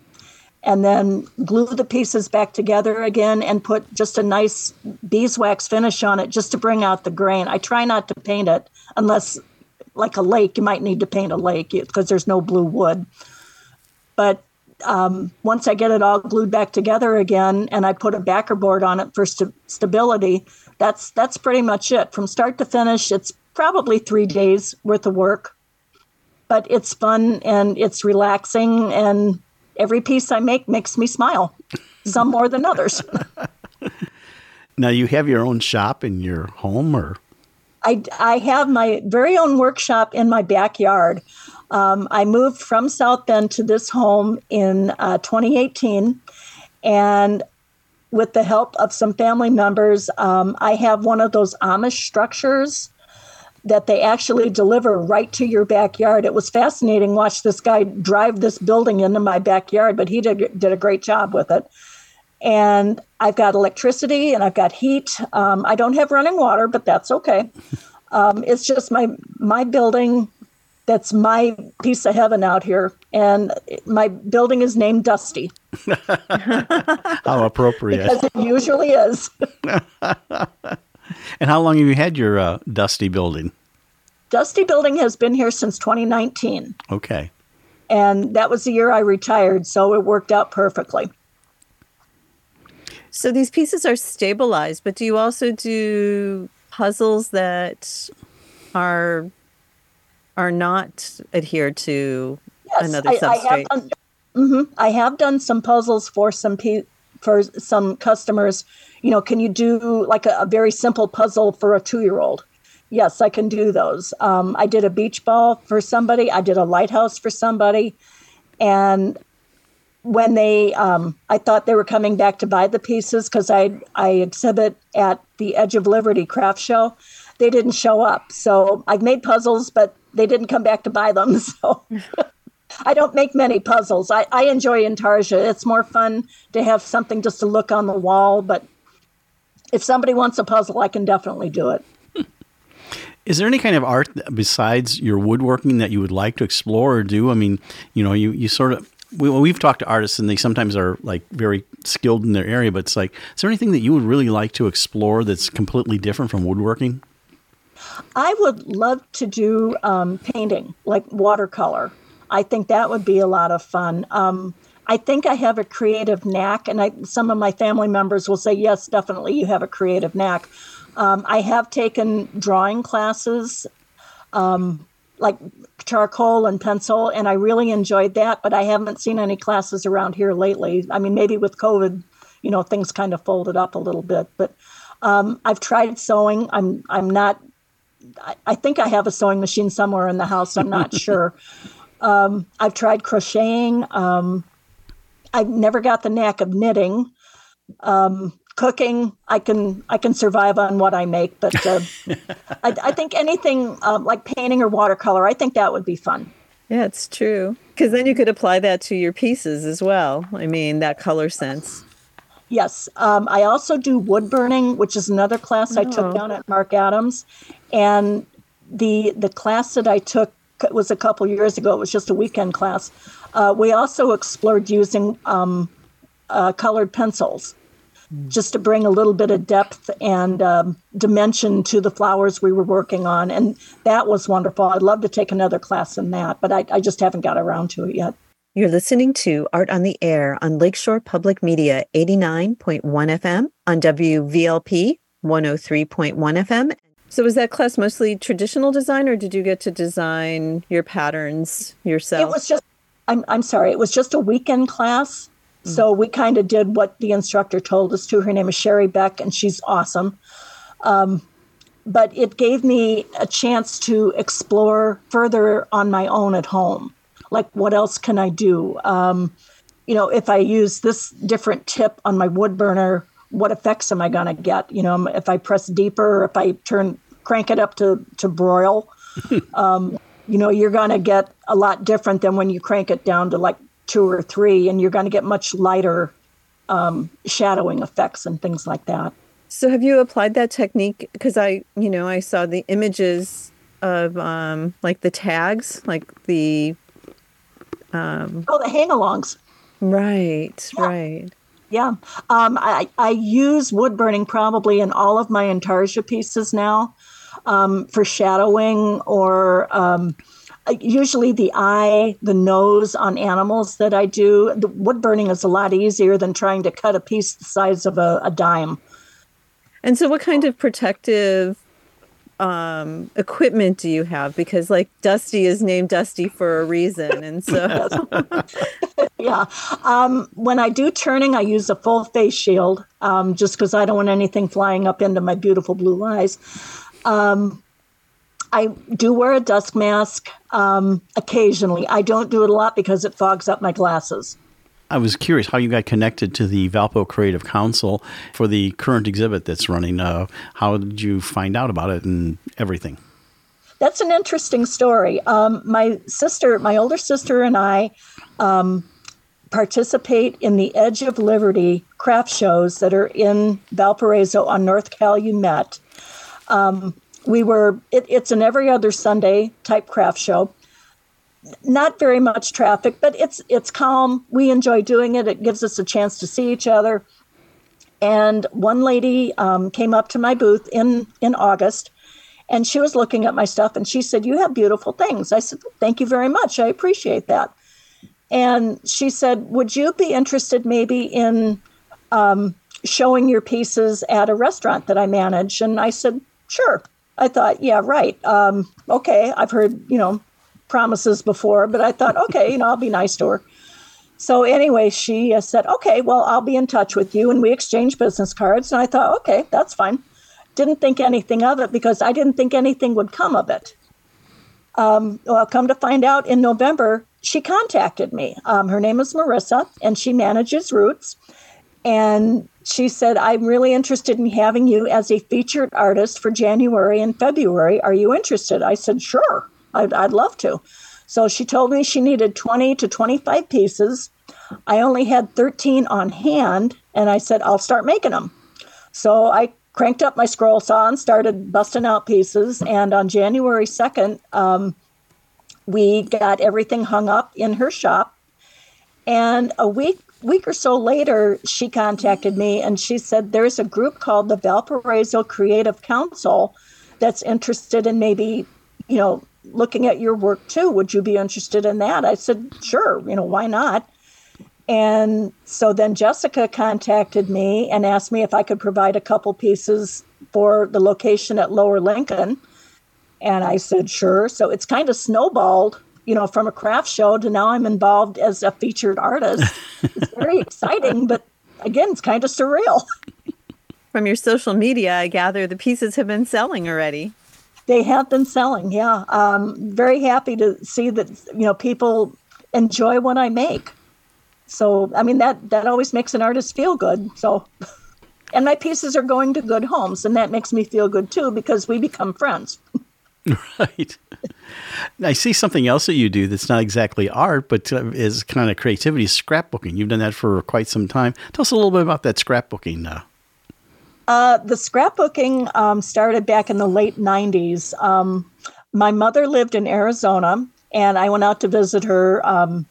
and then glue the pieces back together again and put just a nice beeswax finish on it just to bring out the grain. I try not to paint it unless, like a lake, you might need to paint a lake because there's no blue wood. But um, once I get it all glued back together again and I put a backer board on it for st- stability, that's that's pretty much it. From start to finish, it's probably three days worth of work, but it's fun and it's relaxing and every piece I make makes me smile, some more than others. Now you have your own shop in your home, or I, I have my very own workshop in my backyard. Um, I moved from South Bend to this home in uh, 2018, and with the help of some family members, um, I have one of those Amish structures that they actually deliver right to your backyard. It was fascinating. Watch this guy drive this building into my backyard, but he did did a great job with it. And I've got electricity and I've got heat. Um, I don't have running water, but that's okay. Um, it's just my my building. That's my piece of heaven out here, and my building is named Dusty how appropriate? because it usually is. and how long have you had your uh, dusty building? Dusty Building has been here since 2019, Okay. and that was the year I retired, so it worked out perfectly. So these pieces are stabilized, but do you also do puzzles that are are not adhered to another I, I substrate? have done, mhm, I have done some puzzles for some pe- for some customers. You know, can you do like a, a very simple puzzle for a two year old? Yes, I can do those. Um, I did a beach ball for somebody. I did a lighthouse for somebody, and when they, um, I thought they were coming back to buy the pieces because I I exhibit at the Edge of Liberty craft show. They didn't show up, so I've made puzzles, but they didn't come back to buy them. So. I don't make many puzzles. I, I enjoy Intarsia. It's more fun to have something just to look on the wall. But if somebody wants a puzzle, I can definitely do it. Is there any kind of art besides your woodworking that you would like to explore or do? I mean, you know, you, you sort of, we, well, we've talked to artists and they sometimes are like very skilled in their area, but it's like, is there anything that you would really like to explore that's completely different from woodworking? I would love to do um, painting, like watercolor. I think that would be a lot of fun. Um, I think I have a creative knack, and I, some of my family members will say, yes, definitely, you have a creative knack. Um, I have taken drawing classes, um, like charcoal and pencil, and I really enjoyed that, but I haven't seen any classes around here lately. I mean, maybe with COVID, you know, things kind of folded up a little bit, but um, I've tried sewing. I'm, I'm not, I, I think I have a sewing machine somewhere in the house. I'm not sure. Um, I've tried crocheting. I've never got the knack of knitting. Um, cooking, I can I can survive on what I make, but uh, I, I, think anything um, like painting or watercolor, I think that would be fun. Yeah, it's true because then you could apply that to your pieces as well. I mean, that color sense. Yes, um, I also do wood burning, which is another class oh. I took oh. down at Marc Adams, and the the class that I took was a couple years ago. It was just a weekend class. Uh, we also explored using um, uh, colored pencils just to bring a little bit of depth and um, dimension to the flowers we were working on. And that was wonderful. I'd love to take another class in that, but I, I just haven't got around to it yet. You're listening to Art on the Air on Lakeshore Public Media 89.1 FM on WVLP 103.1 FM. So was that class mostly traditional design or did you get to design your patterns yourself? It was just I'm I'm sorry, it was just a weekend class so we kind of did what the instructor told us to. Her name is Sherry Beck, and she's awesome. Um, but it gave me a chance to explore further on my own at home. Like, what else can I do? Um, you know, if I use this different tip on my wood burner, what effects am I going to get? You know, if I press deeper, if I turn crank it up to to broil, um, you know, you're going to get a lot different than when you crank it down to like two or three, and you're going to get much lighter um, shadowing effects and things like that. So, have you applied that technique? Because I, you know, I saw the images of um, like the tags, like the um, oh, the hang-alongs. Right, yeah. right. Yeah, um, I I use wood burning probably in all of my intarsia pieces now um, for shadowing or um, usually the eye, the nose on animals that I do. The wood burning is a lot easier than trying to cut a piece the size of a, a dime. And so, what kind of protective um, equipment do you have? Because, like, Dusty is named Dusty for a reason. And so, yeah. Um, when I do turning, I use a full face shield um, just because I don't want anything flying up into my beautiful blue eyes. Um, I do wear a dust mask um, occasionally. I don't do it a lot because it fogs up my glasses. I was curious how you got connected to the Valpo Creative Council for the current exhibit that's running. Uh, how did you find out about it and everything? That's an interesting story. Um, my sister, my older sister, and I um, participate in the Edge of Liberty craft shows that are in Valparaiso on North Calumet. Um, we were it, it's an every other sunday type craft show. Not very much traffic but it's it's calm. We enjoy doing it. It gives us a chance to see each other. And one lady um, came up to my booth in in august and she was looking at my stuff and she said you have beautiful things. I said thank you very much. I appreciate that. And she said would you be interested maybe in um, showing your pieces at a restaurant that i manage? And i said sure I thought, yeah, right. Um, okay, I've heard, you know, promises before, but I thought, okay, you know, I'll be nice to her. So anyway, she uh, said, okay, well, I'll be in touch with you. And we exchanged business cards. And I thought, okay, that's fine. Didn't think anything of it because I didn't think anything would come of it. Um, well, come to find out in November, she contacted me. Um, her name is Marissa, and she manages Roots. And she said, I'm really interested in having you as a featured artist for January and February. Are you interested? I said, Sure, I'd, I'd love to. So she told me she needed 20 to 25 pieces. I only had 13 on hand, and I said, I'll start making them. So I cranked up my scroll saw and started busting out pieces. And on January 2nd, um, we got everything hung up in her shop. And a week week or so later, she contacted me and she said, There's a group called the Valparaiso Creative Council that's interested in maybe, you know, looking at your work too. Would you be interested in that? I said, Sure, you know, why not? And so then Jessica contacted me and asked me if I could provide a couple pieces for the location at Lower Lincoln. And I said, sure. So it's kind of snowballed, you know, from a craft show to now I'm involved as a featured artist. it's very exciting, but again, it's kind of surreal. From your social media, I gather the pieces have been selling already. They have been selling, yeah. Um, very happy to see that, you know, people enjoy what I make. So, I mean, that, that always makes an artist feel good. So, and my pieces are going to good homes, and that makes me feel good too because we become friends. right. I see something else that you do that's not exactly art, but uh, is kind of creativity, scrapbooking. You've done that for quite some time. Tell us a little bit about that scrapbooking. Uh, the scrapbooking um, started back in the late 90s. Um, my mother lived in Arizona, and I went out to visit her um,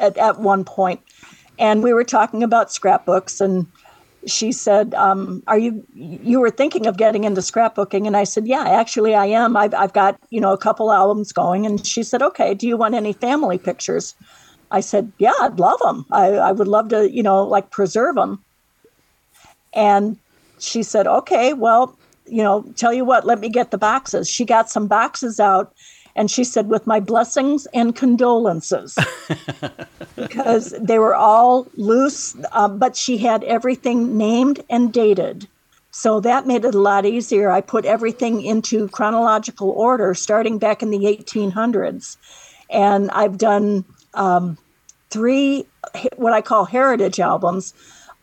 at, at one point, and we were talking about scrapbooks and she said, um, "Are you you were thinking of getting into scrapbooking?" And I said, "Yeah, actually, I am. I've I've got you know a couple albums going." And she said, "Okay, do you want any family pictures?" I said, "Yeah, I'd love them. I I would love to you know like preserve them." And she said, "Okay, well, you know, tell you what, let me get the boxes." She got some boxes out, and she said, with my blessings and condolences, because they were all loose, uh, but she had everything named and dated. So that made it a lot easier. I put everything into chronological order starting back in the 1800s. And I've done um, three, what I call heritage albums.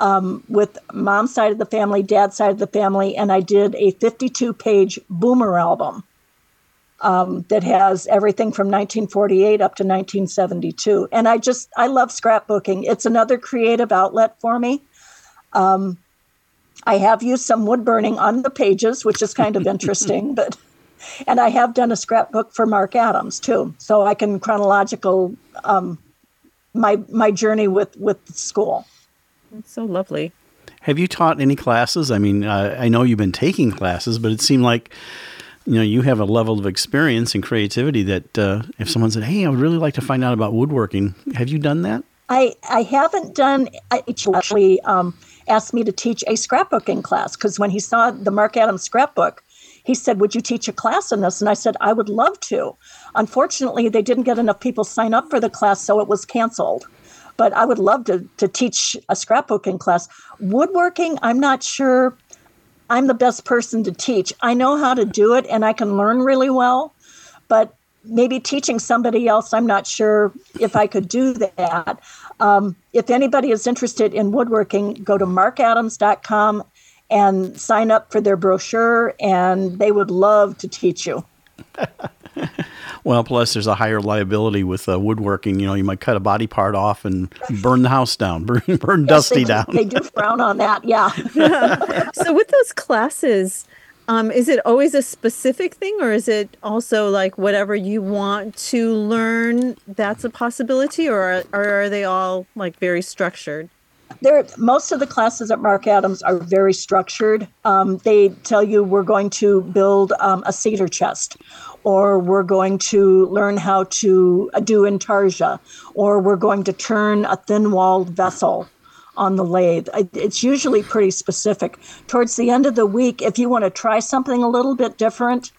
Um, with mom's side of the family, dad's side of the family, and I did a 52 page boomer album um, that has everything from 1948 up to 1972. And I just, I love scrapbooking. It's another creative outlet for me. Um, I have used some wood burning on the pages, which is kind of interesting, but and I have done a scrapbook for Marc Adams too, so I can chronological um, my my journey with with school. It's so lovely. Have you taught any classes? I mean, uh, I know you've been taking classes, but it seemed like you know you have a level of experience and creativity that uh, if someone said hey i would really like to find out about woodworking have you done that? I i haven't done I actually um, asked me to teach a scrapbooking class because when he saw the marc adams scrapbook he said would you teach a class in this? And i said i would love to. Unfortunately they didn't get enough people sign up for the class so it was canceled. But i would love to, to teach a scrapbooking class. Woodworking i'm not sure I'm the best person to teach. I know how to do it and I can learn really well, but maybe teaching somebody else, I'm not sure if I could do that. Um, if anybody is interested in woodworking, go to marcadams.com and sign up for their brochure, and they would love to teach you. Well, plus there's a higher liability with uh, woodworking. You know, you might cut a body part off and burn the house down, burn, burn yes, Dusty they do, down. They do frown on that, yeah. so with those classes, um, is it always a specific thing, or is it also like whatever you want to learn? That's a possibility, or are, or are they all like very structured? There, most of the classes at Marc Adams are very structured. Um, they tell you we're going to build um, a cedar chest, or we're going to learn how to uh, do intarsia, or we're going to turn a thin walled vessel on the lathe. It's usually pretty specific. Towards the end of the week, if you want to try something a little bit different,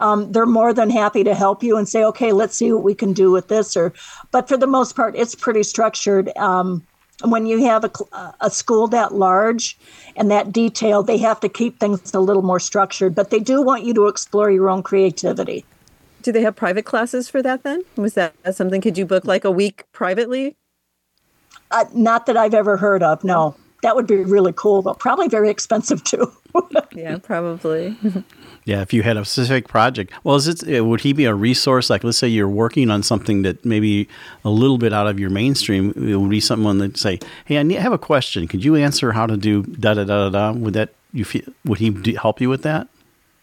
um, they're more than happy to help you and say, okay, let's see what we can do with this. Or, but for the most part, it's pretty structured. Um, when you have a, a school that large and that detailed, they have to keep things a little more structured. But they do want you to explore your own creativity. Do they have private classes for that then? Was that something? Could you book like a week privately? Uh, not that I've ever heard of. No, that would be really cool, but probably very expensive too. Yeah, probably. yeah, if you had a specific project, well, is it uh, would he be a resource? Like, let's say you're working on something that maybe a little bit out of your mainstream. It would be someone that say, "Hey, I, need, I have a question. Could you answer how to do da da da da?" da?" Would that you feel, would he help you with that?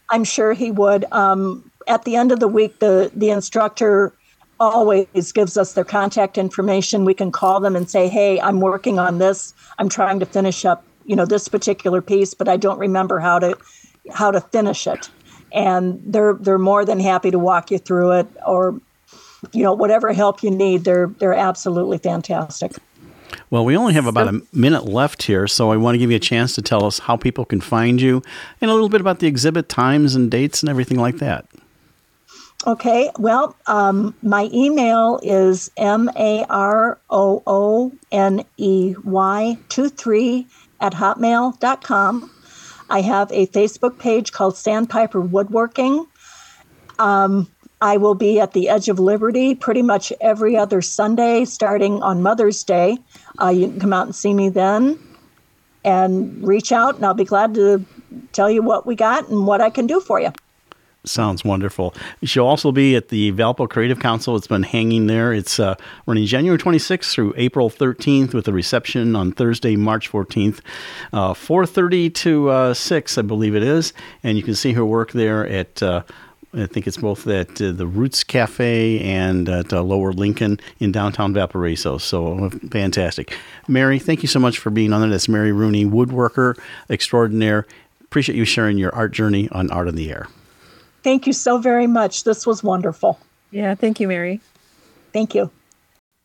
I'm sure he would. Um, at the end of the week, the the instructor always gives us their contact information. We can call them and say, "Hey, I'm working on this. I'm trying to finish up, you know, this particular piece, but I don't remember how to how to finish it." And they're they're more than happy to walk you through it, or you know, whatever help you need. They're they're absolutely fantastic. Well, we only have about a minute left here, so I want to give you a chance to tell us how people can find you and a little bit about the exhibit times and dates and everything like that. Okay, well, um, my email is M A R O O N E Y 23 at hotmail.com. I have a Facebook page called Sandpiper Woodworking. Um, I will be at the Edge of Liberty pretty much every other Sunday starting on Mother's Day. Uh, you can come out and see me then and reach out, and I'll be glad to tell you what we got and what I can do for you. Sounds wonderful. She'll also be at the Valpo Creative Council. It's been hanging there. It's uh, running January 26th through April 13th with a reception on Thursday, March 14th, uh, 4.30 to uh, 6, I believe it is. And you can see her work there at... Uh, I think it's both at uh, the Roots Cafe and at uh, Lower Lincoln in downtown Valparaiso. So fantastic. Mary, thank you so much for being on there. That's Mary Rooney, woodworker extraordinaire. Appreciate you sharing your art journey on Art on the Air. Thank you so very much. This was wonderful. Yeah, thank you, Mary. Thank you.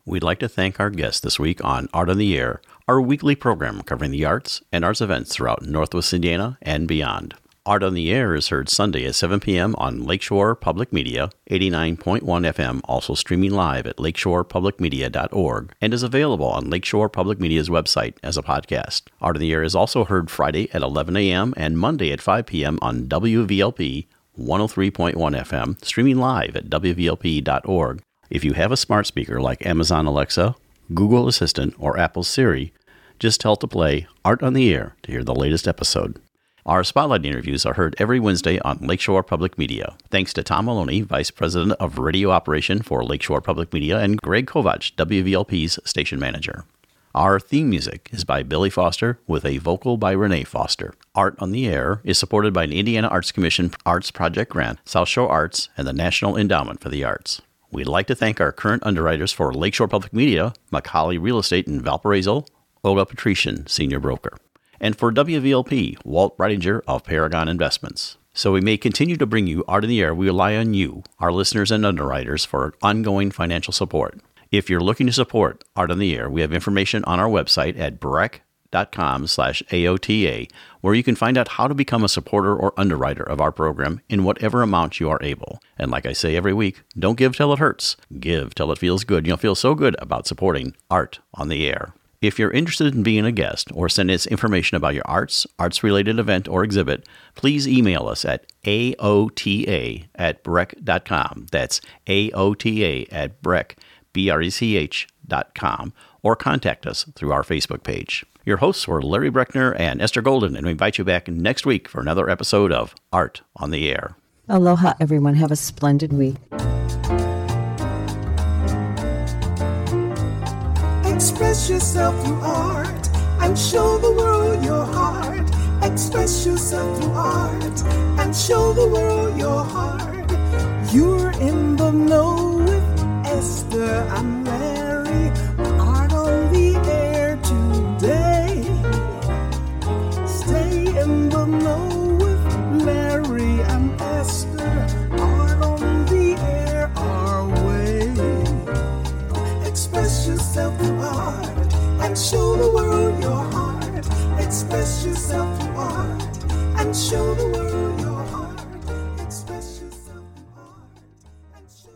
We'd like to thank our guest this week on Art on the Air, our weekly program covering the arts and arts events throughout Northwest Indiana and beyond. Art on the Air is heard Sunday at 7 p.m. on Lakeshore Public Media, 89.1 FM, also streaming live at lakeshorepublicmedia.org, and is available on Lakeshore Public Media's website as a podcast. Art on the Air is also heard Friday at 11 a.m. and Monday at 5 p.m. on WVLP 103.1 FM, streaming live at WVLP.org. If you have a smart speaker like Amazon Alexa, Google Assistant, or Apple Siri, just tell to play Art on the Air to hear the latest episode. Our spotlight interviews are heard every Wednesday on Lakeshore Public Media. Thanks to Tom Maloney, Vice President of Radio Operation for Lakeshore Public Media, and Greg Kovach, WVLP's station manager. Our theme music is by Billy Foster with a vocal by Renee Foster. Art on the Air is supported by an Indiana Arts Commission Arts Project grant, South Shore Arts, and the National Endowment for the Arts. We'd like to thank our current underwriters for Lakeshore Public Media, McColly Real Estate in Valparaiso, Olga Patrician, Senior Broker, and for WVLP, Walt Breidinger of Paragon Investments. So we may continue to bring you Art on the Air. We rely on you, our listeners and underwriters, for ongoing financial support. If you're looking to support Art on the Air, we have information on our website at brech.com slash AOTA, where you can find out how to become a supporter or underwriter of our program in whatever amount you are able. And like I say every week, don't give till it hurts. Give till it feels good. You'll feel so good about supporting Art on the Air. If you're interested in being a guest or send us information about your arts, arts related event, or exhibit, please email us at AOTA at brech.com. That's AOTA at brech.com brech.com, or contact us through our Facebook page. Your hosts were Larry Brechner and Esther Golden, and we invite you back next week for another episode of Art on the Air. Aloha, everyone. Have a splendid week. Express yourself through art and show the world your heart. Express yourself through art and show the world your heart. You're in the know Esther and Larry are on the air today. Stay in the know with Larry and Esther are on the air our way. Express yourself through art and show the world your heart. Express yourself through art and show the world.